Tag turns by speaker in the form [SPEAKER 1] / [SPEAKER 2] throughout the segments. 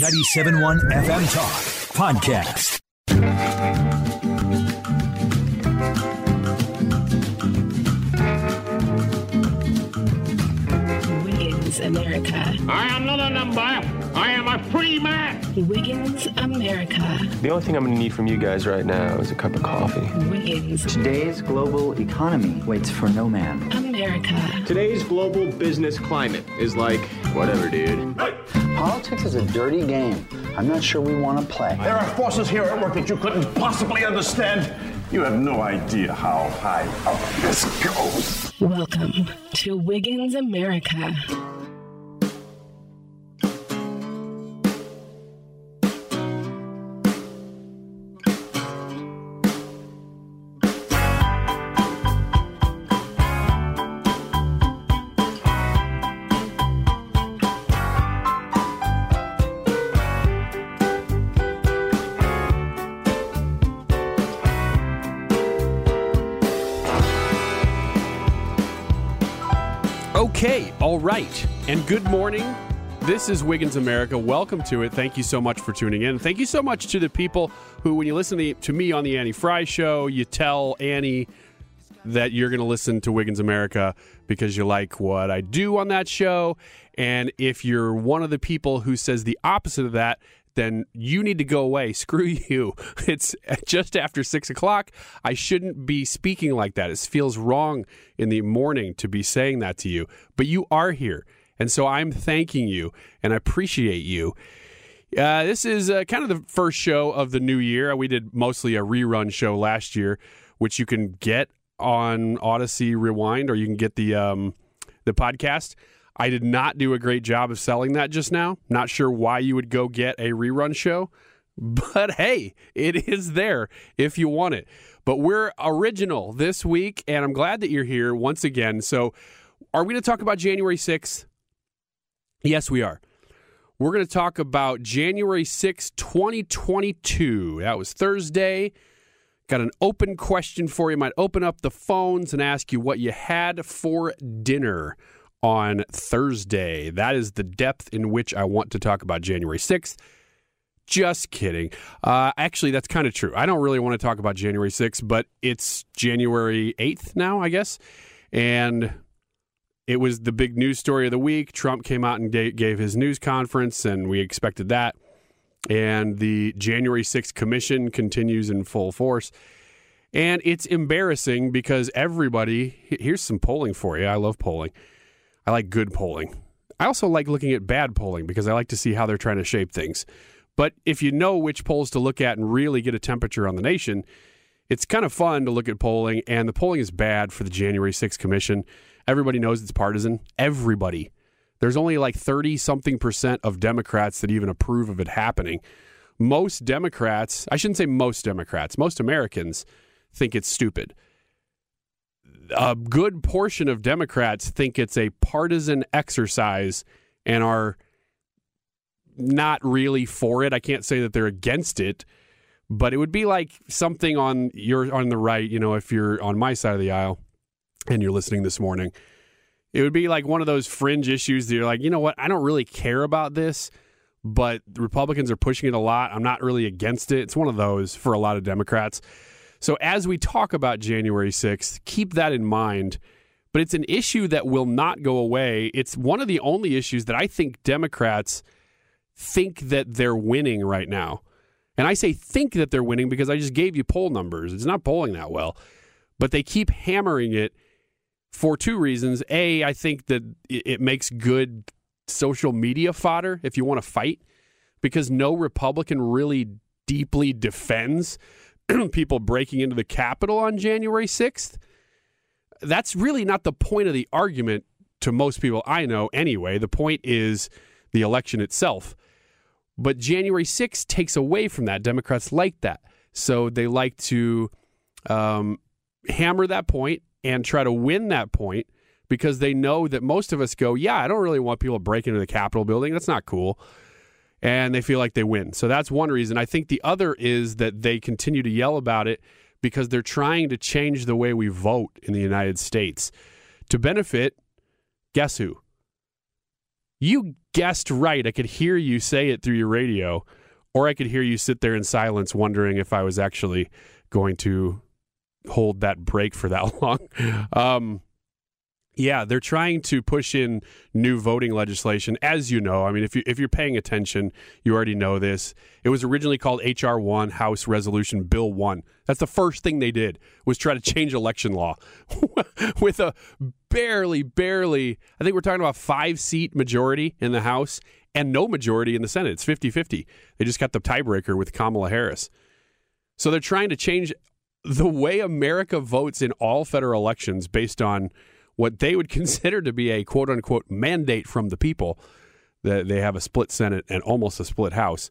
[SPEAKER 1] 97.1 FM Talk Podcast.
[SPEAKER 2] Wiggins America.
[SPEAKER 3] I am not a number. I am a free man.
[SPEAKER 2] Wiggins America.
[SPEAKER 4] The only thing I'm going to need from you guys right now is a cup of coffee.
[SPEAKER 2] Wiggins
[SPEAKER 5] Today's global economy waits for no man.
[SPEAKER 2] America.
[SPEAKER 6] Today's global business climate is like, whatever, dude.
[SPEAKER 5] Politics is a dirty game. I'm not sure we want to play.
[SPEAKER 7] There are forces here at work that you couldn't possibly understand. You have no idea how high up this goes.
[SPEAKER 2] Welcome to Wiggins America.
[SPEAKER 8] Right. And good morning. This is Wiggins America. Welcome to it. Thank you so much for tuning in. Thank you so much to the people who, when you listen to, to me on the Annie Frey show, you tell Annie that you're going to listen to Wiggins America because you like what I do on that show. And if you're one of the people who says the opposite of that, then you need to go away. Screw you. It's just after six o'clock. I shouldn't be speaking like that. It feels wrong in the morning to be saying that to you, but you are here. And so I'm thanking you and I appreciate you. Uh, this is uh, kind of the first show of the new year. We did mostly a rerun show last year, which you can get on Audacy Rewind or you can get the um, the podcast. I did not do a great job of selling that just now. Not sure why you would go get a rerun show, but hey, it is there if you want it. But we're original this week, and I'm glad that you're here once again. So, are we going to talk about January 6th? Yes, we are. We're going to talk about January 6th, 2022. That was Thursday. Got an open question for you. Might open up the phones and ask you what you had for dinner on Thursday. That is the depth in which I want to talk about January 6th. Just kidding. Uh, actually, that's kind of true. I don't really want to talk about January 6th, but it's January 8th now, I guess. And it was the big news story of the week. Trump came out and gave his news conference, and we expected that. And the January 6th commission continues in full force. And it's embarrassing because everybody, here's some polling for you. I love polling. I like good polling. I also like looking at bad polling because I like to see how they're trying to shape things. But if you know which polls to look at and really get a temperature on the nation, it's kind of fun to look at polling. And the polling is bad for the January 6th Commission. Everybody knows it's partisan. Everybody. There's only like 30 something percent of Democrats that even approve of it happening. Most Democrats, I shouldn't say most Democrats, most Americans think it's stupid a good portion of Democrats think it's a partisan exercise and are not really for it. I can't say that they're against it, but it would be like something on your on the right, you know, if you're on my side of the aisle and you're listening this morning. It would be like one of those fringe issues that you're like, you know what, I don't really care about this, but Republicans are pushing it a lot. I'm not really against it. It's one of those for a lot of Democrats. So as we talk about January 6th, keep that in mind. But it's an issue that will not go away. It's one of the only issues that I think Democrats think that they're winning right now. And I say think that they're winning because I just gave you poll numbers. It's not polling that well. But they keep hammering it for two reasons. A, I think that it makes good social media fodder if you want to fight because no Republican really deeply defends people breaking into the Capitol on January 6th. That's really not the point of the argument to most people I know anyway. The point is the election itself. But January 6th takes away from that. Democrats like that. So they like to um, hammer that point and try to win that point because they know that most of us go, yeah, I don't really want people to break into the Capitol building. That's not cool. And they feel like they win. So that's one reason. I think the other is that they continue to yell about it because they're trying to change the way we vote in the United States to benefit, guess who? You guessed right. I could hear you say it through your radio, or I could hear you sit there in silence wondering if I was actually going to hold that break for that long. Um, yeah, they're trying to push in new voting legislation. As you know, I mean, if you if you're paying attention, you already know this. It was originally called HR One, House Resolution Bill One. That's the first thing they did was try to change election law with a barely, barely. I think we're talking about five seat majority in the House and no majority in the Senate. It's 50-50. They just got the tiebreaker with Kamala Harris. So they're trying to change the way America votes in all federal elections based on what they would consider to be a quote unquote mandate from the people that they have a split Senate and almost a split House.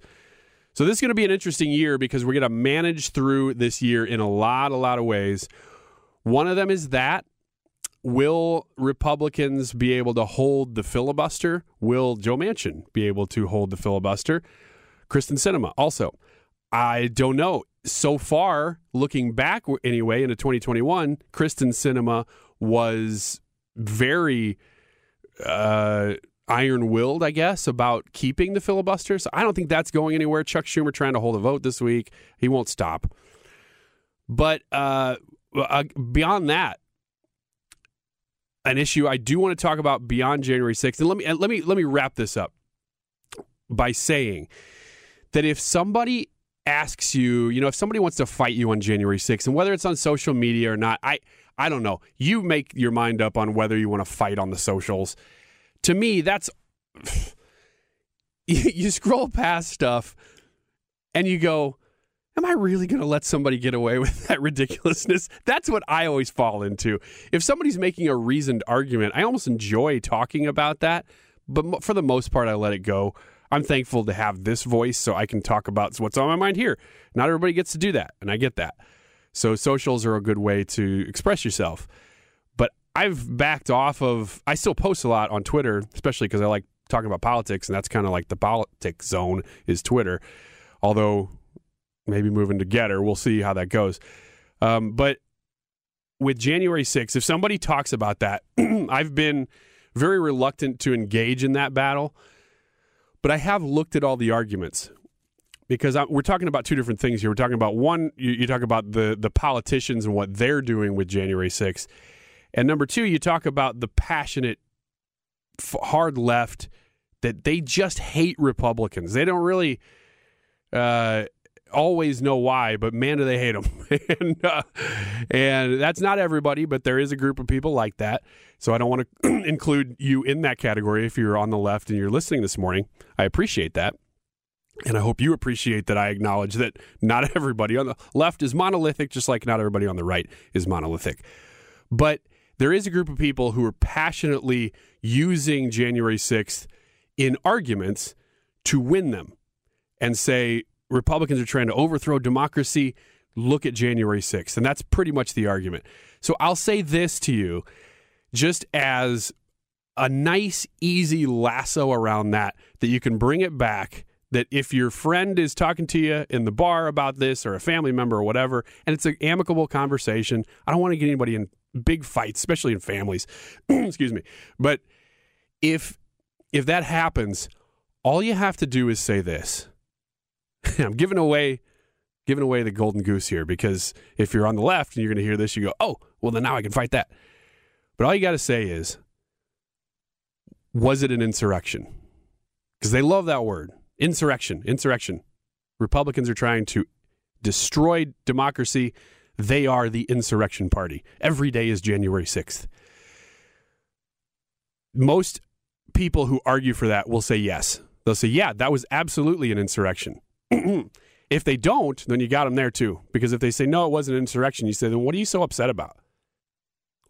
[SPEAKER 8] So this is going to be an interesting year because we're going to manage through this year in a lot, a lot of ways. One of them is that will Republicans be able to hold the filibuster? Will Joe Manchin be able to hold the filibuster? Kyrsten Sinema also. I don't know. So far, looking back anyway into 2021, Kyrsten Sinema was very uh, iron willed, I guess, about keeping the filibuster. So I don't think that's going anywhere. Chuck Schumer trying to hold a vote this week. He won't stop. But uh, uh, beyond that, an issue I do want to talk about beyond January 6th. And let me let me let me wrap this up by saying that if somebody asks you, you know, if somebody wants to fight you on January 6th, and whether it's on social media or not, I I don't know. You make your mind up on whether you want to fight on the socials. To me, that's you scroll past stuff and you go, Am I really going to let somebody get away with that ridiculousness? That's what I always fall into. If somebody's making a reasoned argument, I almost enjoy talking about that, but for the most part, I let it go. I'm thankful to have this voice so I can talk about what's on my mind here. Not everybody gets to do that, and I get that. So socials are a good way to express yourself. But I've backed off of. I still post a lot on Twitter, especially because I like talking about politics, and that's kind of like the politics zone is Twitter. Although maybe moving to Gettr, we'll see how that goes. Um, but with January 6th, if somebody talks about that, I've been very reluctant to engage in that battle. But I have looked at all the arguments because I, we're talking about two different things here. We're talking about one, you, you talk about the the politicians and what they're doing with January 6th, and number two, you talk about the passionate, hard left that they just hate Republicans. They don't really uh, always know why, but man, do they hate them. and, uh, and that's not everybody, but there is a group of people like that. So I don't want to include you in that category if you're on the left and you're listening this morning. I appreciate that. And I hope you appreciate that I acknowledge that not everybody on the left is monolithic, just like not everybody on the right is monolithic. But there is a group of people who are passionately using January 6th in arguments to win them and say Republicans are trying to overthrow democracy. Look at January 6th. And that's pretty much the argument. So I'll say this to you just as a nice, easy lasso around that, that you can bring it back that if your friend is talking to you in the bar about this or a family member or whatever, and it's an amicable conversation, I don't want to get anybody in big fights, especially in families. Excuse me. But if if that happens, all you have to do is say this. I'm giving away giving away the golden goose here because if you're on the left and you're going to hear this, you go, "Oh, well then now I can fight that." But all you got to say is was it an insurrection? Because they love that word. Insurrection, insurrection. Republicans are trying to destroy democracy. They are the insurrection party. Every day is January 6th. Most people who argue for that will say yes. They'll say, yeah, that was absolutely an insurrection. If they don't, then you got them there too. Because if they say, no, it wasn't an insurrection, you say, then what are you so upset about?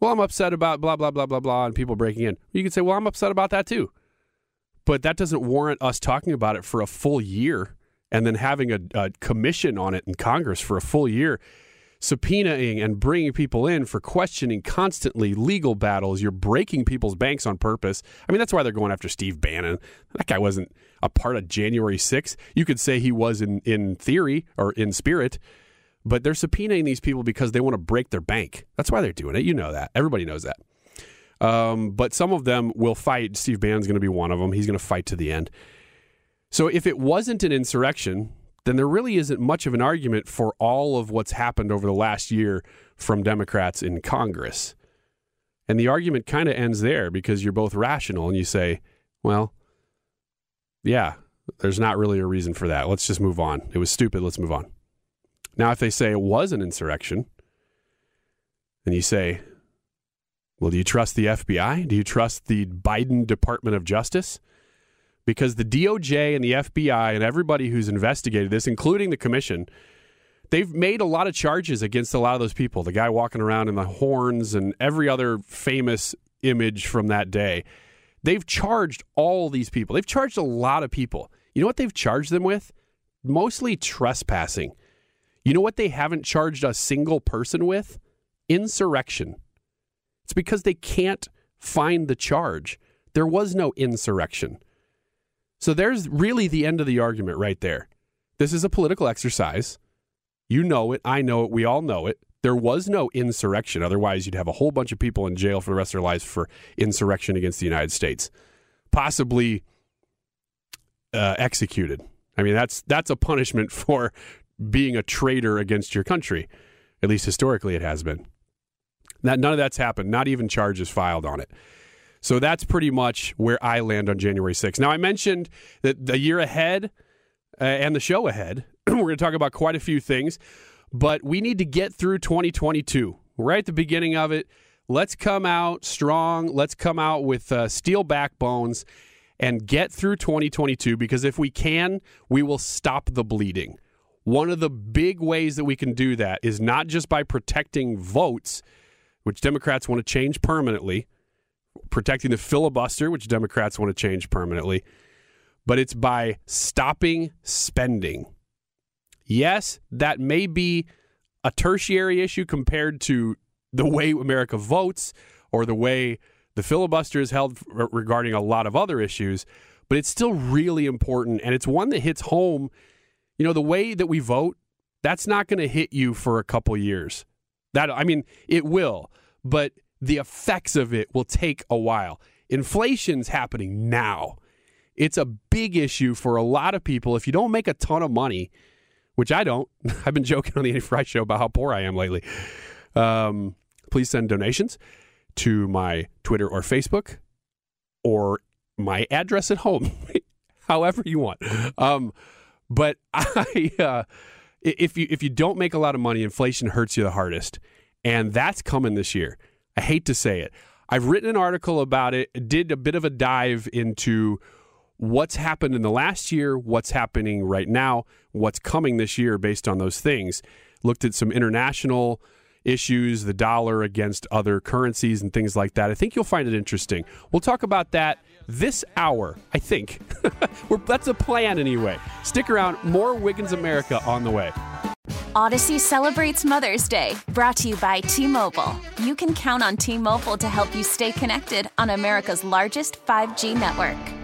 [SPEAKER 8] Well, I'm upset about blah, blah, blah, blah, blah, and people breaking in. You can say, well, I'm upset about that too. But that doesn't warrant us talking about it for a full year and then having a, a commission on it in Congress for a full year subpoenaing and bringing people in for questioning constantly legal battles. You're breaking people's banks on purpose. I mean, that's why they're going after Steve Bannon. That guy wasn't a part of January 6th. You could say he was in, in theory or in spirit, but they're subpoenaing these people because they want to break their bank. That's why they're doing it. You know that. Everybody knows that. Um, but some of them will fight. Steve Bannon's going to be one of them. He's going to fight to the end. So if it wasn't an insurrection, then there really isn't much of an argument for all of what's happened over the last year from Democrats in Congress. And the argument kind of ends there because you're both rational and you say, well, yeah, there's not really a reason for that. Let's just move on. It was stupid. Let's move on. Now, if they say it was an insurrection, and you say, well, do you trust the FBI? Do you trust the Biden Department of Justice? because the DOJ and the FBI and everybody who's investigated this, including the commission, they've made a lot of charges against a lot of those people. The guy walking around in the horns and every other famous image from that day. They've charged all these people. They've charged a lot of people. You know what they've charged them with? Mostly trespassing. You know what they haven't charged a single person with? Insurrection. It's because they can't find the charge. There was no insurrection. So there's really the end of the argument right there. This is a political exercise. You know it. I know it. We all know it. There was no insurrection. Otherwise, you'd have a whole bunch of people in jail for the rest of their lives for insurrection against the United States, possibly uh, executed. I mean, that's that's a punishment for being a traitor against your country. At least historically, it has been. That none of that's happened. Not even charges filed on it. So that's pretty much where I land on January 6th. Now, I mentioned that the year ahead uh, and the show ahead, we're going to talk about quite a few things, but we need to get through 2022. Right at the beginning of it, let's come out strong. Let's come out with uh, steel backbones and get through 2022 because if we can, we will stop the bleeding. One of the big ways that we can do that is not just by protecting votes, which Democrats want to change permanently protecting the filibuster, which Democrats want to change permanently, but it's by stopping spending. Yes, that may be a tertiary issue compared to the way America votes or the way the filibuster is held regarding a lot of other issues, but it's still really important and it's one that hits home. You know, the way that we vote, that's not going to hit you for a couple years. That I mean, it will, but the effects of it will take a while. Inflation's happening now. It's a big issue for a lot of people. If you don't make a ton of money, which I don't, I've been joking on the Annie Frey show about how poor I am lately. Um, please send donations to my Twitter or Facebook or my address at home, however you want. Um, but I, uh, if you if you don't make a lot of money, inflation hurts you the hardest, and that's coming this year. I hate to say it. I've written an article about it, did a bit of a dive into what's happened in the last year, what's happening right now, what's coming this year based on those things. Looked at some international issues, the dollar against other currencies and things like that. I think you'll find it interesting. We'll talk about that this hour, I think. that's a plan anyway. Stick around, more Wiggins America on the way.
[SPEAKER 9] Audacy celebrates Mother's Day, brought to you by T Mobile. You can count on T Mobile to help you stay connected on America's largest 5G network.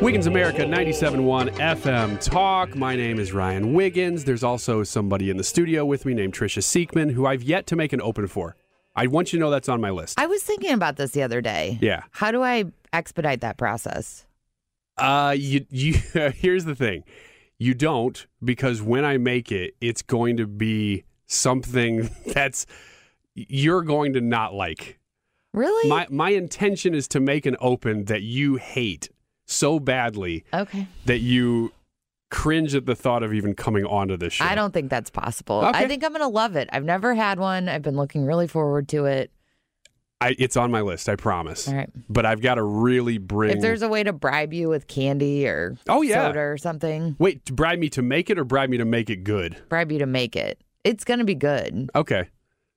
[SPEAKER 8] Wiggins America 97.1 FM Talk. My name is Ryan Wiggins. There's also somebody in the studio with me named Trisha Seekman, who I've yet to make an open for. I want you to know that's on my list.
[SPEAKER 10] I was thinking about this the other day.
[SPEAKER 8] Yeah.
[SPEAKER 10] How do I expedite that process?
[SPEAKER 8] Uh, you, you, here's the thing. You don't because when I make it, it's going to be something that's you're going to not like.
[SPEAKER 10] Really?
[SPEAKER 8] My my intention is to make an open that you hate so badly
[SPEAKER 10] Okay.
[SPEAKER 8] that you cringe at the thought of even coming onto this show.
[SPEAKER 10] I don't think that's possible. I think I'm going to love it. I've never had one. I've been looking really forward to it.
[SPEAKER 8] I, it's on my list, I promise.
[SPEAKER 10] All right.
[SPEAKER 8] But I've got to really bring.
[SPEAKER 10] If there's a way to bribe you with candy or
[SPEAKER 8] Oh, yeah.
[SPEAKER 10] soda or something,
[SPEAKER 8] Wait, to bribe me to make it or bribe me to make it good?
[SPEAKER 10] bribe you to make it. It's going to be good.
[SPEAKER 8] Okay.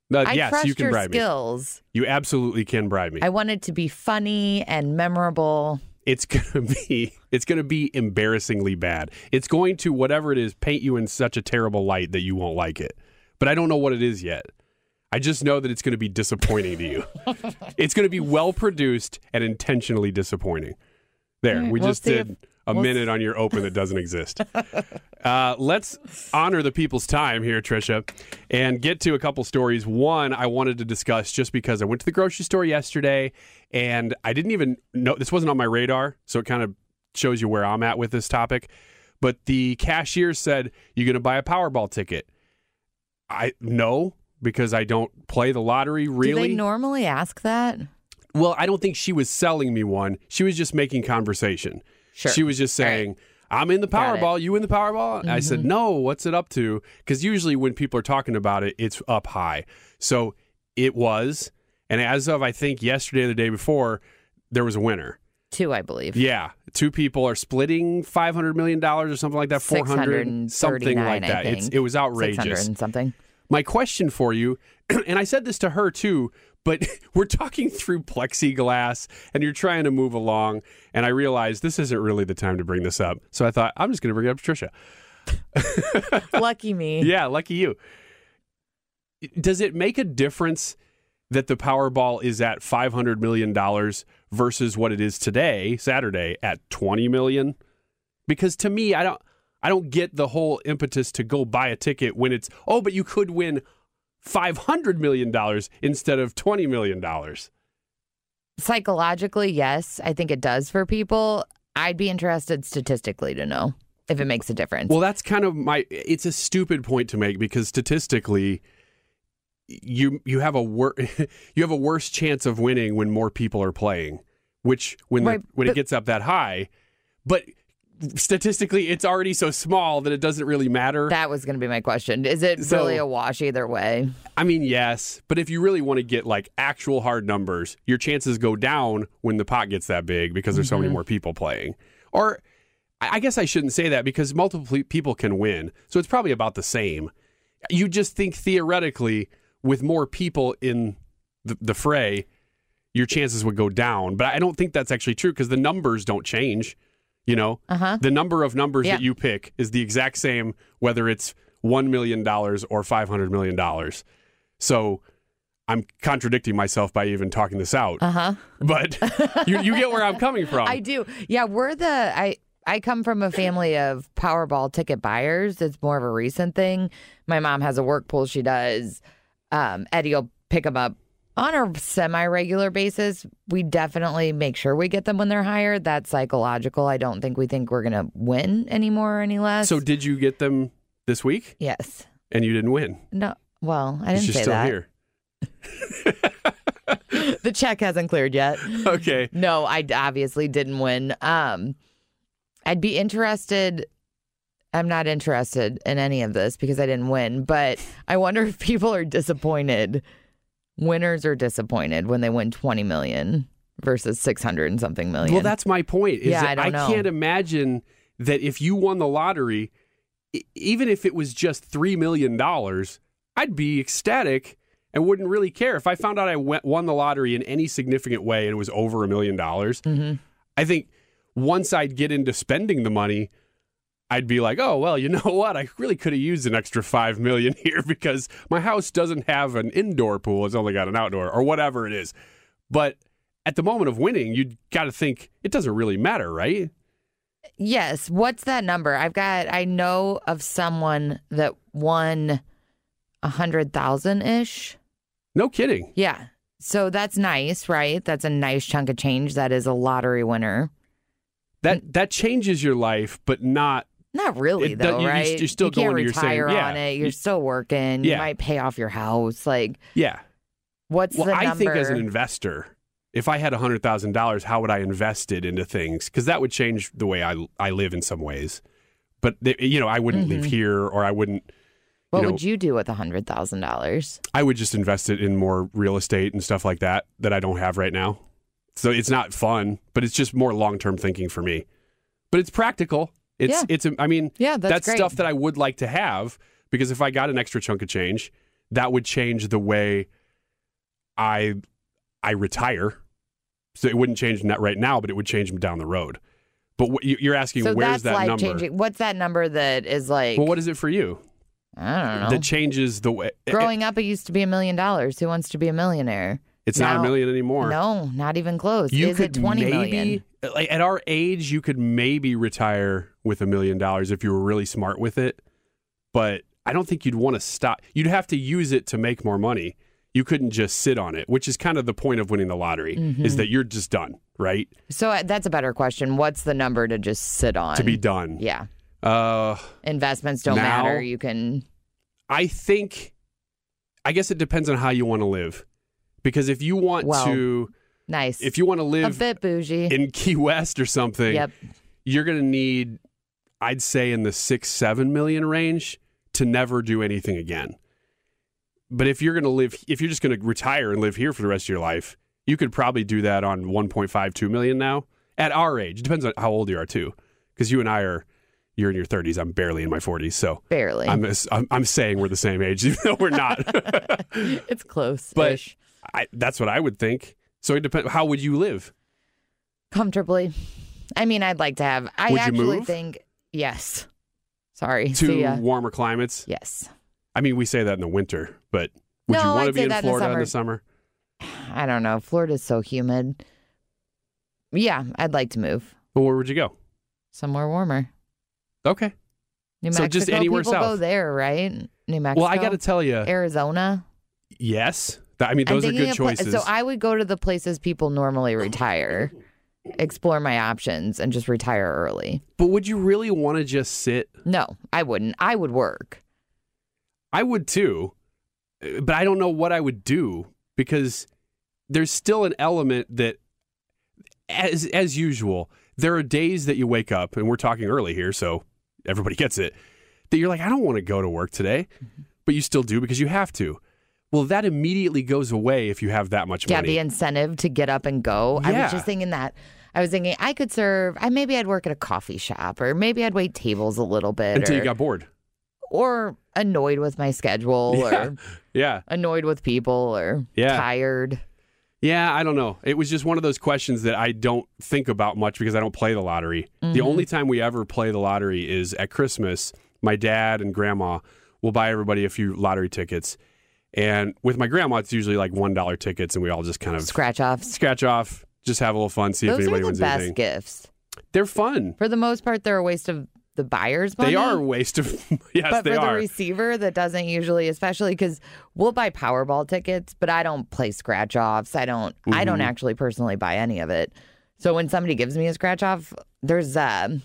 [SPEAKER 8] No,
[SPEAKER 10] I
[SPEAKER 8] yes,
[SPEAKER 10] trust
[SPEAKER 8] you can
[SPEAKER 10] your
[SPEAKER 8] bribe me.
[SPEAKER 10] skills.
[SPEAKER 8] You absolutely can bribe me.
[SPEAKER 10] I want it to be funny and memorable.
[SPEAKER 8] It's gonna be it's gonna be embarrassingly bad. It's going to whatever it is paint you in such a terrible light that you won't like it. But I don't know what it is yet. I just know that it's going to be disappointing to you. it's going to be well produced and intentionally disappointing. There, we
[SPEAKER 10] we'll
[SPEAKER 8] just did
[SPEAKER 10] if-
[SPEAKER 8] a minute on your open that doesn't exist. Uh, let's honor the people's time here, Trisha, and get to a couple stories. One, I wanted to discuss just because I went to the grocery store yesterday and I didn't even know this wasn't on my radar, so it kind of shows you where I'm at with this topic. But the cashier said, "You're going to buy a Powerball ticket." I no, because I don't play the lottery. Really?
[SPEAKER 10] Do they normally ask that?
[SPEAKER 8] Well, I don't think she was selling me one. She was just making conversation.
[SPEAKER 10] Sure.
[SPEAKER 8] She was just
[SPEAKER 10] All right.
[SPEAKER 8] saying, I'm in the.
[SPEAKER 10] Mm-hmm.
[SPEAKER 8] Powerball. You in the Powerball? I said, no, what's it up to? Because usually when people are talking about it, it's up high. So it was. And as of, I think, yesterday or the day before, there was a winner.
[SPEAKER 10] Two, I believe.
[SPEAKER 8] Yeah. Two people are splitting $500 million or something like that, 400 something
[SPEAKER 10] 639,
[SPEAKER 8] like that. It's, it was
[SPEAKER 10] 600
[SPEAKER 8] outrageous.
[SPEAKER 10] something.
[SPEAKER 8] My question for you, and I said this to her too, but we're talking through plexiglass and you're trying to move along. And I realized this isn't really the time to bring this up. So I thought, I'm just going to bring it up to Trisha.
[SPEAKER 10] Lucky me.
[SPEAKER 8] Yeah, lucky you. Does it make a difference that the Powerball is at $500 million versus what it is today, Saturday, at 20 million? Because to me, I don't. I don't get the whole impetus to go buy a ticket when it's oh, but you could win five hundred million dollars instead of twenty million dollars.
[SPEAKER 10] Psychologically, yes, I think it does for people. I'd be interested statistically to know if it makes a difference.
[SPEAKER 8] Well, that's kind of my. It's a stupid point to make because statistically, you you have a wor- you have a worse chance of winning when more people are playing. Which when the,
[SPEAKER 10] Right,
[SPEAKER 8] when it gets up that high, but statistically, it's already so small that it doesn't really matter.
[SPEAKER 10] that was going to be my question. Is it
[SPEAKER 8] So-
[SPEAKER 10] really a wash either way?
[SPEAKER 8] I mean, yes, but if you really want to get like actual hard numbers, your chances go down when the pot gets that big because there's so many mm-hmm. more people playing. Or I I guess I shouldn't say that because multiple people can win. So it's probably about the same. You just think theoretically with more people in the, the fray, your chances would go down. But I don't think that's actually true because the numbers don't change. You know,
[SPEAKER 10] Uh-huh.
[SPEAKER 8] the number of numbers
[SPEAKER 10] Yeah.
[SPEAKER 8] that you pick is the exact same whether it's $1 million or $500 million. So I'm contradicting myself by even talking this out.
[SPEAKER 10] Uh huh.
[SPEAKER 8] But you, you get where I'm coming from.
[SPEAKER 10] I do. Yeah, we're the I I come from a family of Powerball ticket buyers. It's more of a recent thing. My mom has a work pool she does. Um, Eddie will pick them up on a semi-regular basis. We definitely make sure we get them when they're higher. That's psychological. I don't think we think we're gonna win anymore or any less.
[SPEAKER 8] So did you get them this week
[SPEAKER 10] yes.
[SPEAKER 8] and you didn't win?
[SPEAKER 10] No. Well, I didn't say
[SPEAKER 8] still
[SPEAKER 10] that.
[SPEAKER 8] here.
[SPEAKER 10] The check hasn't cleared yet.
[SPEAKER 8] Okay.
[SPEAKER 10] No, I obviously didn't win. Um, I'd be interested. I'm not interested in any of this because I didn't win, but I wonder if people are disappointed. Winners are disappointed when they win 20 million. versus 600 and something million.
[SPEAKER 8] Well, that's my point. Is
[SPEAKER 10] Yeah,
[SPEAKER 8] that
[SPEAKER 10] I don't know.
[SPEAKER 8] can't imagine that if you won the lottery, even if it was just $3 million, I'd be ecstatic and wouldn't really care. If I found out I went, won the lottery in any significant way and it was over a million dollars,
[SPEAKER 10] Mm-hmm.
[SPEAKER 8] I think once I'd get into spending the money, I'd be like, oh well, you know what? I really could have used an extra five million here because my house doesn't have an indoor pool; it's only got an outdoor, or whatever it is. But at the moment of winning, you got to think it doesn't really matter, right?
[SPEAKER 10] Yes. What's that number? I've got, I know of someone that won a hundred thousand ish.
[SPEAKER 8] No kidding.
[SPEAKER 10] Yeah. So that's nice, right? That's a nice chunk of change. That is a lottery winner.
[SPEAKER 8] That that changes your life, but not.
[SPEAKER 10] Not really,
[SPEAKER 8] It
[SPEAKER 10] though,
[SPEAKER 8] you-
[SPEAKER 10] right?
[SPEAKER 8] you're still
[SPEAKER 10] you can't
[SPEAKER 8] going to your same-
[SPEAKER 10] retire
[SPEAKER 8] yeah.
[SPEAKER 10] on it. You're
[SPEAKER 8] You-
[SPEAKER 10] still working. You might pay off your house. Like,
[SPEAKER 8] Yeah.
[SPEAKER 10] what's
[SPEAKER 8] Well,
[SPEAKER 10] the
[SPEAKER 8] I think as an investor, if I had hundred thousand dollars, how would I invest it into things? Because that would change the way I I live in some ways. But they- you know, I wouldn't live
[SPEAKER 10] Mhm.
[SPEAKER 8] here, or I wouldn't.
[SPEAKER 10] what
[SPEAKER 8] you know,
[SPEAKER 10] would you do with a hundred thousand dollars?
[SPEAKER 8] I would just invest it in more real estate and stuff like that that I don't have right now. So it's not fun, but it's just more long term thinking for me. But it's practical. It's
[SPEAKER 10] Yeah.
[SPEAKER 8] it's I mean
[SPEAKER 10] Yeah, that's great.
[SPEAKER 8] stuff that I would like to have because if I got an extra chunk of change, that would change the way I I retire. So it wouldn't change net right now, but it would change down the road. But what, you're asking
[SPEAKER 10] So
[SPEAKER 8] where's
[SPEAKER 10] that's
[SPEAKER 8] that number?
[SPEAKER 10] changing. What's that number that is like?
[SPEAKER 8] Well, what is it for you?
[SPEAKER 10] I don't know.
[SPEAKER 8] That changes the way.
[SPEAKER 10] Growing up, it used to be a million dollars. Who wants to be a millionaire?
[SPEAKER 8] It's not a million anymore.
[SPEAKER 10] No, not even close.
[SPEAKER 8] You
[SPEAKER 10] is
[SPEAKER 8] could
[SPEAKER 10] it twenty
[SPEAKER 8] maybe,
[SPEAKER 10] million?
[SPEAKER 8] like at our age, you could maybe retire with a million dollars if you were really smart with it. But I don't think you'd want to stop. You'd have to use it to make more money. You couldn't just sit on it, which is kind of the point of winning the lottery, is
[SPEAKER 10] Mhm.
[SPEAKER 8] that you're just done, right?
[SPEAKER 10] So uh, that's a better question. What's the number to just sit on?
[SPEAKER 8] To be done.
[SPEAKER 10] Yeah.
[SPEAKER 8] Uh,
[SPEAKER 10] Investments don't
[SPEAKER 8] Now-
[SPEAKER 10] matter. You can.
[SPEAKER 8] I think, I guess it depends on how you want to live, because if you want to,
[SPEAKER 10] Nice.
[SPEAKER 8] if you want to live a
[SPEAKER 10] bit bougie.
[SPEAKER 8] in Key West or something,
[SPEAKER 10] Yep.
[SPEAKER 8] you're going to need, I'd say, in the six, seven million range to never do anything again. But if you're going to live, if you're just going to retire and live here for the rest of your life, you could probably do that on 1.5, 2 million now at our age. It depends on how old you are, too. Because you and I are, you're in your 30s. I'm barely in my 40s. So
[SPEAKER 10] Barely.
[SPEAKER 8] I'm, I'm, I'm saying we're the same age, even though we're not.
[SPEAKER 10] it's close.
[SPEAKER 8] but I, that's what I would think. So it depends. How would you live?
[SPEAKER 10] comfortably. I mean, I'd like to have. I
[SPEAKER 8] Would
[SPEAKER 10] actually think yes. Sorry.
[SPEAKER 8] to warmer climates?
[SPEAKER 10] Yes.
[SPEAKER 8] I mean, we say that in the winter, but would you want
[SPEAKER 10] I'd
[SPEAKER 8] to be in
[SPEAKER 10] that in the
[SPEAKER 8] Florida in the summer?
[SPEAKER 10] I don't know. Florida's so humid. Yeah, I'd like to move
[SPEAKER 8] Well, where would you go?
[SPEAKER 10] somewhere warmer.
[SPEAKER 8] Okay.
[SPEAKER 10] New
[SPEAKER 8] So
[SPEAKER 10] Mexico.
[SPEAKER 8] just anywhere
[SPEAKER 10] people go there, right? New Mexico.
[SPEAKER 8] Well, I got to tell you,
[SPEAKER 10] Arizona.
[SPEAKER 8] yes. Th- I mean, those are good
[SPEAKER 10] of pla-
[SPEAKER 8] choices.
[SPEAKER 10] so I would go to the places people normally retire, explore my options, and just retire early.
[SPEAKER 8] but would you really want to just sit?
[SPEAKER 10] No, I wouldn't. I would work.
[SPEAKER 8] I would too, but I don't know what I would do because there's still an element that, as as usual, there are days that you wake up, and we're talking early here, so everybody gets it. That you're like, I don't want to go to work today,
[SPEAKER 10] Mm-hmm.
[SPEAKER 8] but you still do because you have to. Well, that immediately goes away if you have that much
[SPEAKER 10] Yeah,
[SPEAKER 8] money.
[SPEAKER 10] Yeah, the incentive to get up and go. I was just thinking that. I was thinking I could serve. I maybe I'd work at a coffee shop, or maybe I'd wait tables a little bit,
[SPEAKER 8] until
[SPEAKER 10] or,
[SPEAKER 8] you got bored.
[SPEAKER 10] or annoyed with my schedule,
[SPEAKER 8] Yeah.
[SPEAKER 10] or
[SPEAKER 8] Yeah.
[SPEAKER 10] annoyed with people, or
[SPEAKER 8] Yeah.
[SPEAKER 10] tired.
[SPEAKER 8] Yeah, I don't know. It was just one of those questions that I don't think about much because I don't play the lottery. The
[SPEAKER 10] Mhm.
[SPEAKER 8] only time we ever play the lottery is at Christmas. My dad and grandma will buy everybody a few lottery tickets. And with my grandma, it's usually like $1 tickets, and we all just kind of
[SPEAKER 10] Scratch off,
[SPEAKER 8] scratch off, just have a little fun, see if
[SPEAKER 10] Those
[SPEAKER 8] anybody
[SPEAKER 10] are the
[SPEAKER 8] wins
[SPEAKER 10] best
[SPEAKER 8] anything.
[SPEAKER 10] gifts.
[SPEAKER 8] They're fun.
[SPEAKER 10] For the most part, they're a waste of the buyer's money.
[SPEAKER 8] They are a waste of, yes,
[SPEAKER 10] but
[SPEAKER 8] they
[SPEAKER 10] for the receiver that doesn't usually especially because we'll buy powerball tickets but i don't play scratch offs i don't i don't
[SPEAKER 8] Mhm.
[SPEAKER 10] actually personally buy any of it so when somebody gives me a scratch off there's um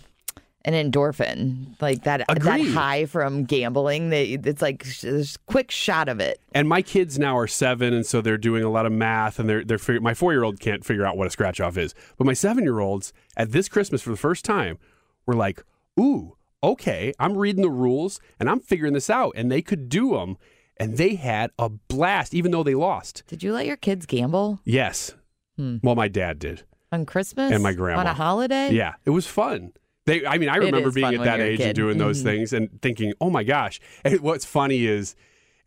[SPEAKER 10] an endorphin like that that high from gambling that it's like this quick shot of it
[SPEAKER 8] And my kids now are seven, and so they're doing a lot of math, and they're they're my four year old can't figure out what a scratch off is, but my seven year olds at this Christmas for the first time were like, "Ooh, okay, I'm reading the rules and I'm figuring this out," and they could do them, and they had a blast, even though they lost.
[SPEAKER 10] did you let your kids gamble
[SPEAKER 8] Yes, hmm. Well, my dad did.
[SPEAKER 10] On Christmas?
[SPEAKER 8] And my grandma.
[SPEAKER 10] On a holiday?
[SPEAKER 8] Yeah, it was fun. They, I mean, I remember being at that age and doing those
[SPEAKER 10] Mhm.
[SPEAKER 8] things and thinking, "Oh my gosh!" And what's funny is,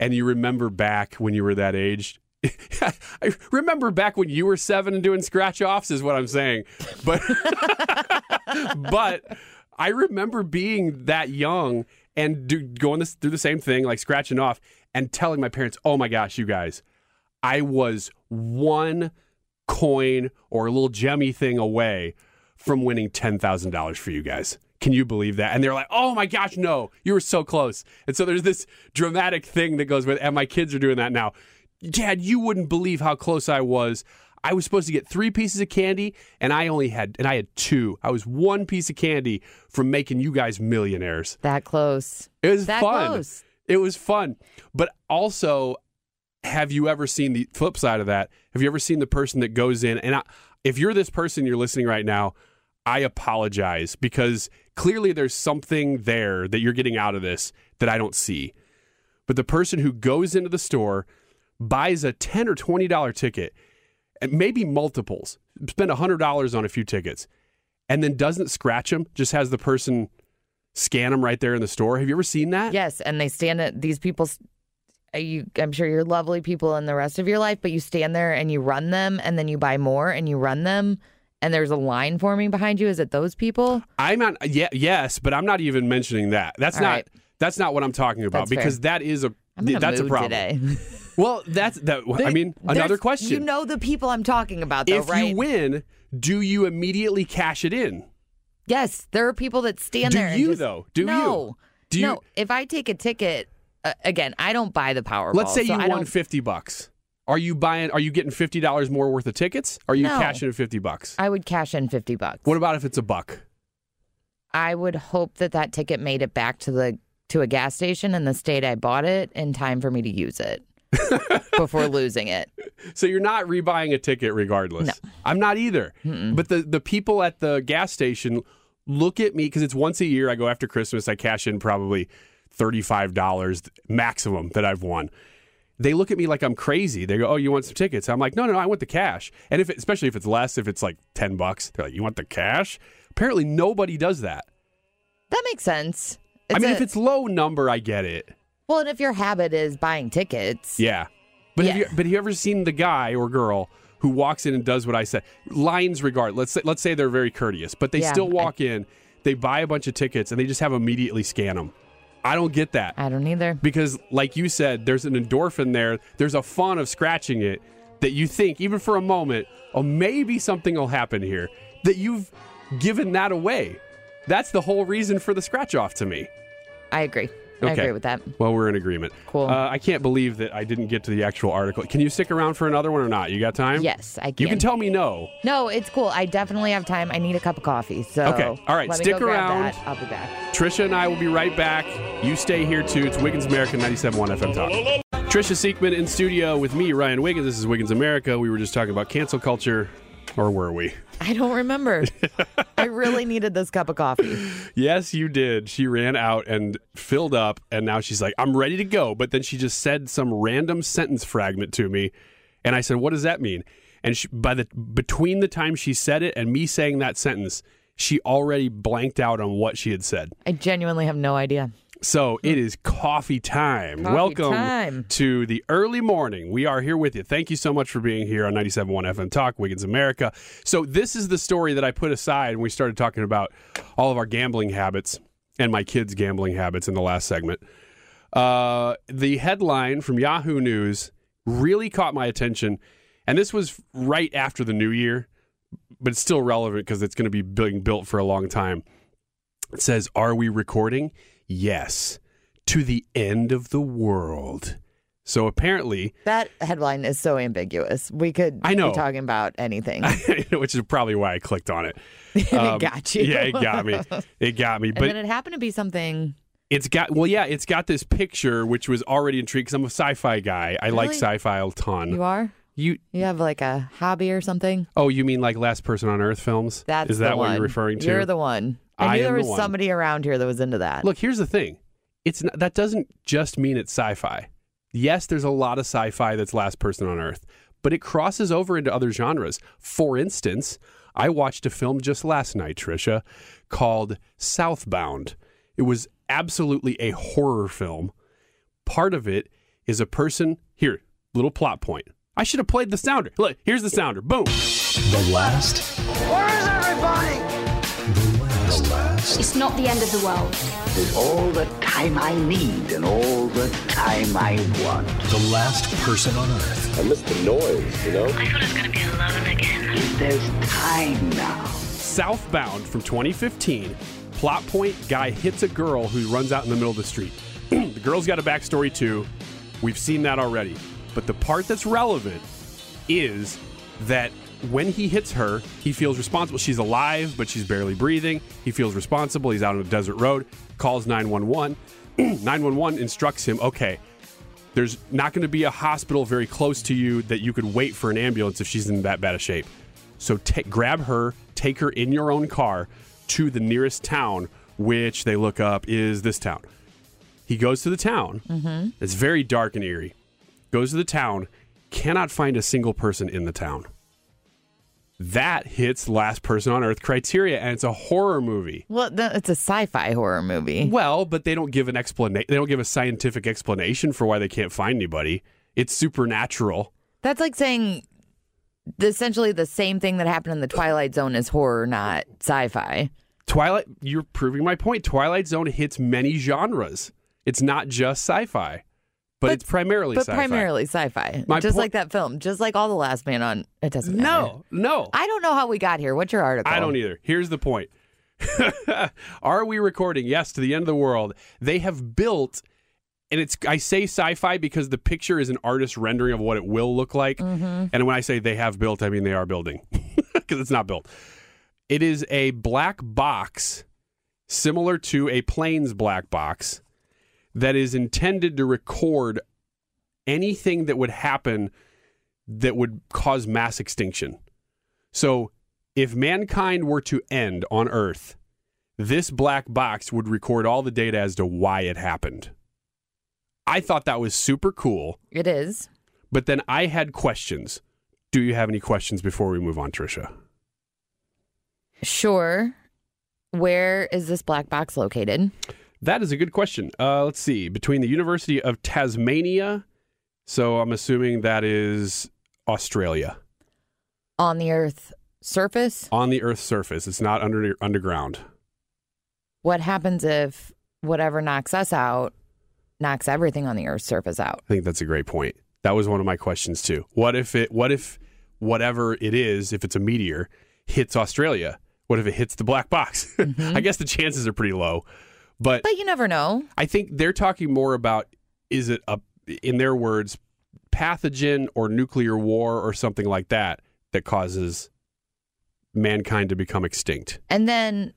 [SPEAKER 8] and you remember back when you were that age. I remember back when you were seven and doing scratch offs, is what I'm saying. But, but I remember being that young and do, going this through the same thing, like scratching off, and telling my parents, "Oh my gosh, you guys, I was one coin or a little gemmy thing away from winning $10,000 for you guys. Can you believe that? And they're like, oh my gosh, no, you were so close. And so there's this dramatic thing that goes with, and my kids are doing that now. Dad, you wouldn't believe how close I was. I was supposed to get three pieces of candy, and I only had, and I had two. I was one piece of candy from making you guys millionaires.
[SPEAKER 10] That close.
[SPEAKER 8] It was
[SPEAKER 10] That
[SPEAKER 8] fun.
[SPEAKER 10] close.
[SPEAKER 8] It was fun. But also, have you ever seen the flip side of that? Have you ever seen the person that goes in and I, if you're this person you're listening right now, I apologize because clearly there's something there that you're getting out of this that I don't see. But the person who goes into the store, buys a 10 or 20 dollar ticket, and maybe multiples, spend $100 on a few tickets, and then doesn't scratch them, just has the person scan them right there in the store. Have you ever seen that?
[SPEAKER 10] Yes, and they stand at these people. uh, You, I'm sure you're lovely people in the rest of your life, but you stand there and you run them, and then you buy more and you run them, and there's a line forming behind you. Is it those people?
[SPEAKER 8] I'm not. Yeah, yes, but I'm not even mentioning that. That's
[SPEAKER 10] All
[SPEAKER 8] not.
[SPEAKER 10] right.
[SPEAKER 8] That's not what I'm talking about
[SPEAKER 10] That's fair.
[SPEAKER 8] because that is a. That's a problem.
[SPEAKER 10] today.
[SPEAKER 8] Well, that's that. I mean, another question.
[SPEAKER 10] You know the people I'm talking about, though,
[SPEAKER 8] if
[SPEAKER 10] right?
[SPEAKER 8] you win, do you immediately cash it in?
[SPEAKER 10] yes, there are people that stand
[SPEAKER 8] Do
[SPEAKER 10] there. and
[SPEAKER 8] you,
[SPEAKER 10] just-
[SPEAKER 8] though? Do you?
[SPEAKER 10] no,
[SPEAKER 8] Do you-
[SPEAKER 10] No, if I take a ticket, uh, again, I don't buy the Powerball.
[SPEAKER 8] Let's say you
[SPEAKER 10] I
[SPEAKER 8] won fifty bucks. Are you buying? Are you getting fifty dollars more worth of tickets? Are you
[SPEAKER 10] No.
[SPEAKER 8] cashing in fifty bucks?
[SPEAKER 10] I would cash in fifty bucks.
[SPEAKER 8] What about if it's a buck?
[SPEAKER 10] I would hope that that ticket made it back to the to a gas station in the state I bought it in time for me to use it before losing it.
[SPEAKER 8] So you're not rebuying a ticket regardless. I'm not either. But the the people at the gas station look at me because it's once a year. I go after Christmas. I cash in probably thirty five dollars maximum that I've won. They look at me like I'm crazy. They go, "Oh, you want some tickets?" I'm like, "No, no, no I want the cash." And if it, especially if it's less, if it's like ten bucks, they're like, "You want the cash?" Apparently, nobody does that.
[SPEAKER 10] That makes sense.
[SPEAKER 8] I mean,
[SPEAKER 10] a-
[SPEAKER 8] if it's low number, I get it.
[SPEAKER 10] well, and if your habit is buying tickets,
[SPEAKER 8] Yeah. But have you but have you ever seen the guy or girl who walks in and does what I said? Lines regard. Let's say let's say they're very courteous, but they
[SPEAKER 10] Yeah,
[SPEAKER 8] still walk in, they buy a bunch of tickets and they just have immediately scan them. I don't get that.
[SPEAKER 10] I don't either.
[SPEAKER 8] Because like you said, there's an endorphin there. There's a fun of scratching it that you think even for a moment, oh maybe something will happen here. That you've given that away. That's the whole reason for the scratch off to me.
[SPEAKER 10] I agree. I
[SPEAKER 8] Okay.
[SPEAKER 10] agree with that.
[SPEAKER 8] Well, we're in agreement.
[SPEAKER 10] Cool.
[SPEAKER 8] Uh, I can't believe that I didn't get to the actual article. Can you stick around for another one or not? You got time?
[SPEAKER 10] Yes, I can.
[SPEAKER 8] You can tell me no.
[SPEAKER 10] No, it's cool. I definitely have time. I need a cup of coffee. So
[SPEAKER 8] Okay. All right. Stick around.
[SPEAKER 10] I'll be back.
[SPEAKER 8] Trisha and I will be right back. You stay here too. It's Wiggins America 97.1 FM Talk. Trisha Siekman in studio with me, Ryan Wiggins. This is Wiggins America. We were just talking about cancel culture, or were we?
[SPEAKER 10] I don't remember. I really needed this cup of coffee.
[SPEAKER 8] Yes, you did. She ran out and filled up, and now she's like, I'm ready to go. But then she just said some random sentence fragment to me, and I said, What does that mean? And she, by the between the time she said it and me saying that sentence, she already blanked out on what she had said.
[SPEAKER 10] I genuinely have no idea.
[SPEAKER 8] So it is coffee time.
[SPEAKER 10] Coffee
[SPEAKER 8] Welcome
[SPEAKER 10] time.
[SPEAKER 8] to the early morning. We are here with you. Thank you so much for being here on 97.1 FM Talk, Wiggins America. So this is the story that I put aside when we started talking about all of our gambling habits and my kids' gambling habits in the last segment. Uh, the headline from Yahoo News really caught my attention, and this was right after the new year, but it's still relevant because it's going to be being built for a long time. It says, Are we recording? Yes. To the end of the world. So apparently,
[SPEAKER 10] That headline is so ambiguous. We could
[SPEAKER 8] I know.
[SPEAKER 10] be talking about anything.
[SPEAKER 8] which is probably why I clicked on it.
[SPEAKER 10] it
[SPEAKER 8] Um,
[SPEAKER 10] got you.
[SPEAKER 8] Yeah, it got me. It got me.
[SPEAKER 10] and
[SPEAKER 8] But
[SPEAKER 10] then it happened to be something.
[SPEAKER 8] it's got, well, yeah, it's got this picture, which was already intrigued because I'm a sci fi guy. I like sci fi a ton.
[SPEAKER 10] You are?
[SPEAKER 8] You,
[SPEAKER 10] You have like a hobby or something?
[SPEAKER 8] oh, you mean like Last Person on Earth films?
[SPEAKER 10] That's
[SPEAKER 8] Is
[SPEAKER 10] the
[SPEAKER 8] that what
[SPEAKER 10] one.
[SPEAKER 8] you're referring to?
[SPEAKER 10] You're the one. I,
[SPEAKER 8] I
[SPEAKER 10] knew
[SPEAKER 8] am
[SPEAKER 10] there was
[SPEAKER 8] one.
[SPEAKER 10] somebody around here that was into that.
[SPEAKER 8] Look, here's the thing. It's not, that doesn't just mean it's sci-fi. Yes, there's a lot of sci-fi that's last person on Earth, but it crosses over into other genres. For instance, I watched a film just last night, Trisha, called Southbound. It was absolutely a horror film. Part of it is a person. Here, little plot point. I should have played the sounder. Look, here's the sounder. Boom.
[SPEAKER 1] The last.
[SPEAKER 11] Where is everybody?
[SPEAKER 1] The last.
[SPEAKER 12] It's not the end of the world.
[SPEAKER 13] There's all the time I need and all the time I want.
[SPEAKER 1] The last person on earth.
[SPEAKER 6] I missed the noise, you know?
[SPEAKER 12] I thought I was going to be alone again.
[SPEAKER 13] There's time now.
[SPEAKER 8] Southbound from 2015. Plot point guy hits a girl who runs out in the middle of the street. the girl's got a backstory too. We've seen that already. But the part that's relevant is that when he hits her, he feels responsible. She's alive, but she's barely breathing. He feels responsible. He's out on a desert road, calls 911. 911 instructs him, okay, there's not going to be a hospital very close to you that you could wait for an ambulance if she's in that bad a shape. So grab her, take her in your own car to the nearest town, which they look up is this town. He goes to the town.
[SPEAKER 10] Mm-hmm.
[SPEAKER 8] It's very dark and eerie. Goes to the town, cannot find a single person in the town. That hits Last Person on Earth criteria, and it's a horror movie.
[SPEAKER 10] Well, it's a sci-fi horror movie.
[SPEAKER 8] Well, but they don't give an explanation. They don't give a scientific explanation for why they can't find anybody. It's supernatural.
[SPEAKER 10] That's like saying essentially the same thing that happened in the Twilight Zone is horror, not sci-fi.
[SPEAKER 8] Twilight, you're proving my point. Twilight Zone hits many genres. It's not just sci-fi, but, it's primarily
[SPEAKER 10] but
[SPEAKER 8] sci-fi.
[SPEAKER 10] primarily sci-fi.
[SPEAKER 8] My
[SPEAKER 10] just
[SPEAKER 8] po-
[SPEAKER 10] like that film, just like all the Last Man on. It doesn't matter.
[SPEAKER 8] No, no.
[SPEAKER 10] I don't know how we got here. What's your article?
[SPEAKER 8] I don't either. Here's the point. Are we recording? Yes, to the end of the world. They have built, and it's I say sci-fi because the picture is an artist rendering of what it will look like.
[SPEAKER 10] Mhm.
[SPEAKER 8] And when I say they have built, I mean they are building because it's not built. It is a black box similar to a plane's black box that is intended to record anything that would happen that would cause mass extinction. So, if mankind were to end on Earth, this black box would record all the data as to why it happened. I thought that was super cool,
[SPEAKER 10] It is.
[SPEAKER 8] but then I had questions. Do you have any questions before we move on, Trisha?
[SPEAKER 10] Sure. Where is this black box located?
[SPEAKER 8] That is a good question. Uh, let's see. Between the University of Tasmania, so I'm assuming that is Australia,
[SPEAKER 10] On the Earth surface?
[SPEAKER 8] on the Earth's surface. It's not under underground.
[SPEAKER 10] What happens if whatever knocks us out knocks everything on the Earth's surface out?
[SPEAKER 8] I think that's a great point. That was one of my questions too. What if it? What if whatever it is, if it's a meteor, hits Australia? What if it hits the black box? I guess the chances are pretty low, but
[SPEAKER 10] But you never know.
[SPEAKER 8] I think they're talking more about is it a, in their words, pathogen or nuclear war or something like that that causes mankind to become extinct.
[SPEAKER 10] And then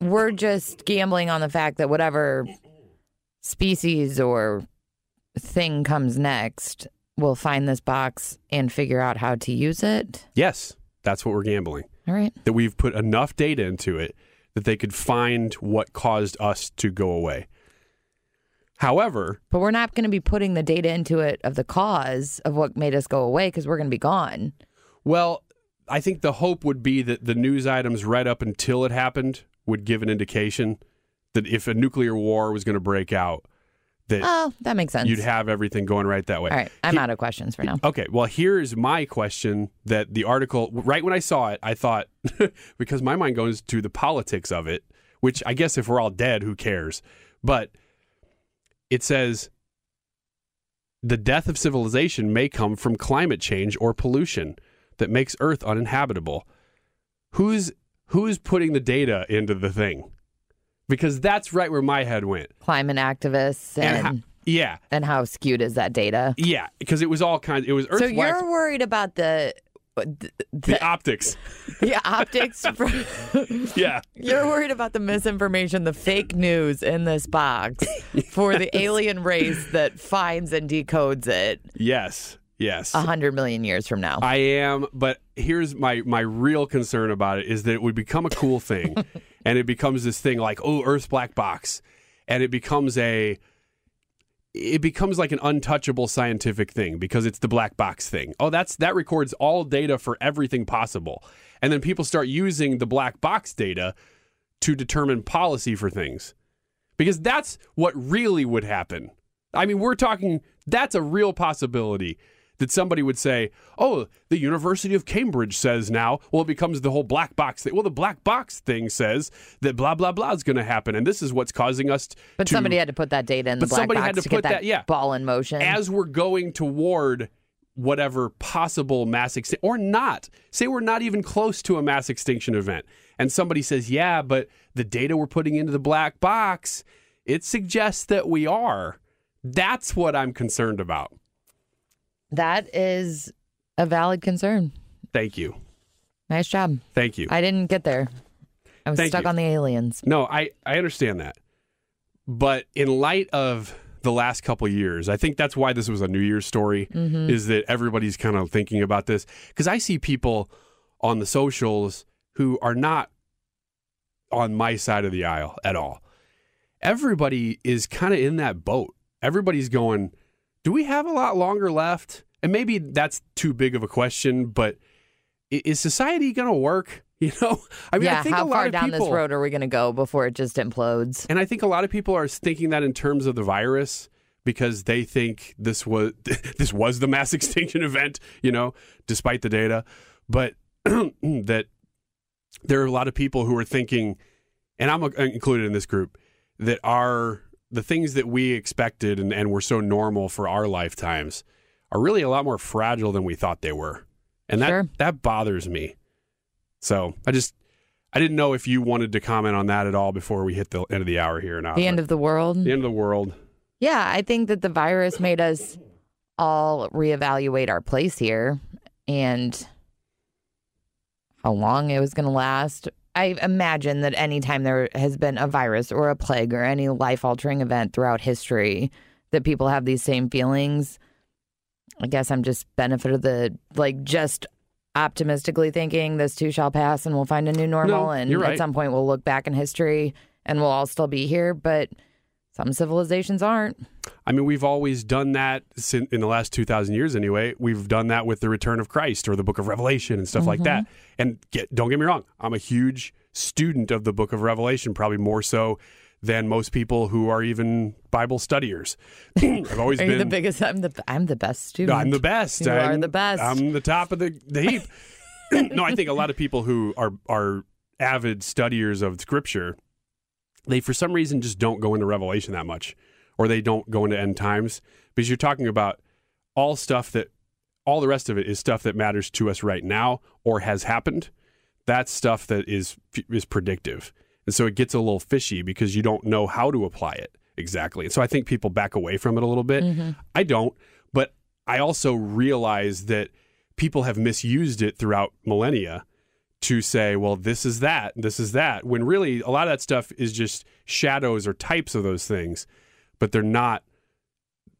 [SPEAKER 10] we're just gambling on the fact that whatever species or thing comes next will find this box and figure out how to use it.
[SPEAKER 8] Yes, that's what we're gambling.
[SPEAKER 10] All right.
[SPEAKER 8] That we've put enough data into it that they could find what caused us to go away. However,
[SPEAKER 10] But we're not going to be putting the data into it of the cause of what made us go away because we're going to be gone.
[SPEAKER 8] well, I think the hope would be that the news items right up until it happened would give an indication that if a nuclear war was going to break out, that
[SPEAKER 10] Oh, that makes sense.
[SPEAKER 8] you'd have everything going right that way.
[SPEAKER 10] All right. I'm
[SPEAKER 8] He-
[SPEAKER 10] out of questions for now.
[SPEAKER 8] Okay, well, here's my question that the article, right when I saw it, I thought, because my mind goes to the politics of it, which I guess if we're all dead, who cares? But it says the death of civilization may come from climate change or pollution that makes Earth uninhabitable. Who's who's putting the data into the thing? Because that's right where my head went.
[SPEAKER 10] Climate activists
[SPEAKER 8] And
[SPEAKER 10] and,
[SPEAKER 8] ho- yeah,
[SPEAKER 10] and how skewed is that data?
[SPEAKER 8] yeah, because it was all kinds. It was Earth.
[SPEAKER 10] so you're worried about the the,
[SPEAKER 8] the optics.
[SPEAKER 10] the optics. For,
[SPEAKER 8] Yeah.
[SPEAKER 10] you're worried about the misinformation, the fake news in this box for the alien race that finds and decodes it
[SPEAKER 8] Yes. Yes.
[SPEAKER 10] a hundred million years from now.
[SPEAKER 8] I am, but here's my my real concern about it is that it would become a cool thing, and it becomes this thing like oh Earth's black box, and it becomes a it becomes like an untouchable scientific thing because it's the black box thing. Oh, that's that records all data for everything possible. And then people start using the black box data to determine policy for things. Because that's what really would happen. I mean, we're talking that's a real possibility that somebody would say, "Oh, the University of Cambridge says now." Well, it becomes the whole black box thing. Well, the black box thing says that blah blah blah is going to happen, and this is what's causing us.
[SPEAKER 10] But
[SPEAKER 8] to,
[SPEAKER 10] somebody had to put that data in the black
[SPEAKER 8] somebody
[SPEAKER 10] box
[SPEAKER 8] had to,
[SPEAKER 10] to get that,
[SPEAKER 8] that yeah
[SPEAKER 10] ball in motion.
[SPEAKER 8] as we're going toward whatever possible mass extinction or not. Say we're not even close to a mass extinction event, and somebody says, "Yeah, but the data we're putting into the black box it suggests that we are." That's what I'm concerned about.
[SPEAKER 10] That is a valid concern.
[SPEAKER 8] Thank you.
[SPEAKER 10] Nice job.
[SPEAKER 8] Thank you.
[SPEAKER 10] I didn't get there. I was
[SPEAKER 8] Thank
[SPEAKER 10] stuck
[SPEAKER 8] you.
[SPEAKER 10] on the aliens.
[SPEAKER 8] No, I, I understand that. But in light of the last couple years, I think that's why this was a New Year's story,
[SPEAKER 10] Mhm.
[SPEAKER 8] is that everybody's kind of thinking about this. Because I see people on the socials who are not on my side of the aisle at all. Everybody is kind of in that boat. Everybody's going, do we have a lot longer left? And maybe that's too big of a question, but is society going to work? You know, I mean,
[SPEAKER 10] yeah,
[SPEAKER 8] I think
[SPEAKER 10] how
[SPEAKER 8] a lot
[SPEAKER 10] far down
[SPEAKER 8] people,
[SPEAKER 10] this road are we going to go before it just implodes?
[SPEAKER 8] and I think a lot of people are thinking that in terms of the virus because they think this was this was the mass extinction event, you know, despite the data. But that there are a lot of people who are thinking, and I'm uh, included in this group, that are the things that we expected and, and were so normal for our lifetimes are really a lot more fragile than we thought they were. And that
[SPEAKER 10] Sure.
[SPEAKER 8] that bothers me. So I just I didn't know if you wanted to comment on that at all before we hit the end of the hour here or not.
[SPEAKER 10] The end of the world?
[SPEAKER 8] the end of the world.
[SPEAKER 10] Yeah, I think that the virus made us all reevaluate our place here and how long it was going to last. I imagine that anytime there has been a virus or a plague or any life altering event throughout history, that people have these same feelings. I guess I'm just benefit of the like just optimistically thinking this too shall pass and we'll find a new normal
[SPEAKER 8] No,
[SPEAKER 10] and
[SPEAKER 8] you're
[SPEAKER 10] at some point we'll look back in history and we'll all still be here, but some civilizations aren't.
[SPEAKER 8] I mean, we've always done that in the last 2,000 years anyway. We've done that with the return of Christ or the book of Revelation and stuff like that.
[SPEAKER 10] Mm-hmm.
[SPEAKER 8] And get, don't get me wrong, I'm a huge student of the book of Revelation, probably more so than most people who are even Bible studiers. I've always
[SPEAKER 10] Are
[SPEAKER 8] been
[SPEAKER 10] the biggest? I'm the I'm the best student.
[SPEAKER 8] I'm the best.
[SPEAKER 10] You are
[SPEAKER 8] I'm,
[SPEAKER 10] the best.
[SPEAKER 8] I'm the top of the, the heap. no, I think a lot of people who are are avid studiers of scripture, they for some reason just don't go into Revelation that much, or they don't go into end times because you're talking about all stuff that all the rest of it is stuff that matters to us right now or has happened. That's stuff that is is predictive, and so it gets a little fishy because you don't know how to apply it exactly. And so I think people back away from it a little bit. Mm-hmm. I don't, but I also realize that people have misused it throughout millennia to say, well, this is that, this is that, when really a lot of that stuff is just shadows or types of those things, but they're not,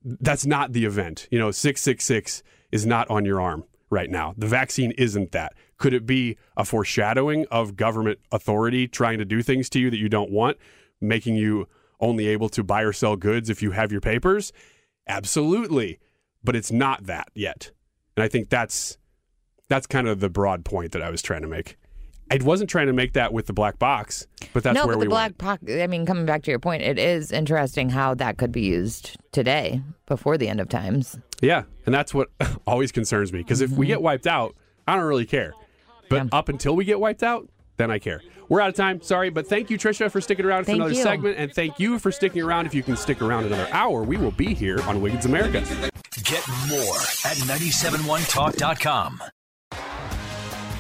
[SPEAKER 8] that's not the event. You know, 666 is not on your arm right now. The vaccine isn't that. Could it be a foreshadowing of government authority trying to do things to you that you don't want, making you only able to buy or sell goods if you have your papers? Absolutely. But it's not that yet. And I think that's that's kind of the broad point that I was trying to make. I wasn't trying to make that with the black box, but that's
[SPEAKER 10] no,
[SPEAKER 8] where
[SPEAKER 10] but
[SPEAKER 8] we
[SPEAKER 10] the
[SPEAKER 8] went.
[SPEAKER 10] black pocket. I mean, coming back to your point, it is interesting how that could be used today before the end of times.
[SPEAKER 8] Yeah, and that's what always concerns me because if
[SPEAKER 10] Mm-hmm.
[SPEAKER 8] we get wiped out, I don't really care. But up until we get wiped out, then I care. We're out of time. Sorry, but thank you, Trisha, for sticking around
[SPEAKER 10] Thank
[SPEAKER 8] for another
[SPEAKER 10] you.
[SPEAKER 8] segment, and thank you for sticking around. If you can stick around another hour, we will be here on Wiggins America.
[SPEAKER 14] Get more at 971talk.com.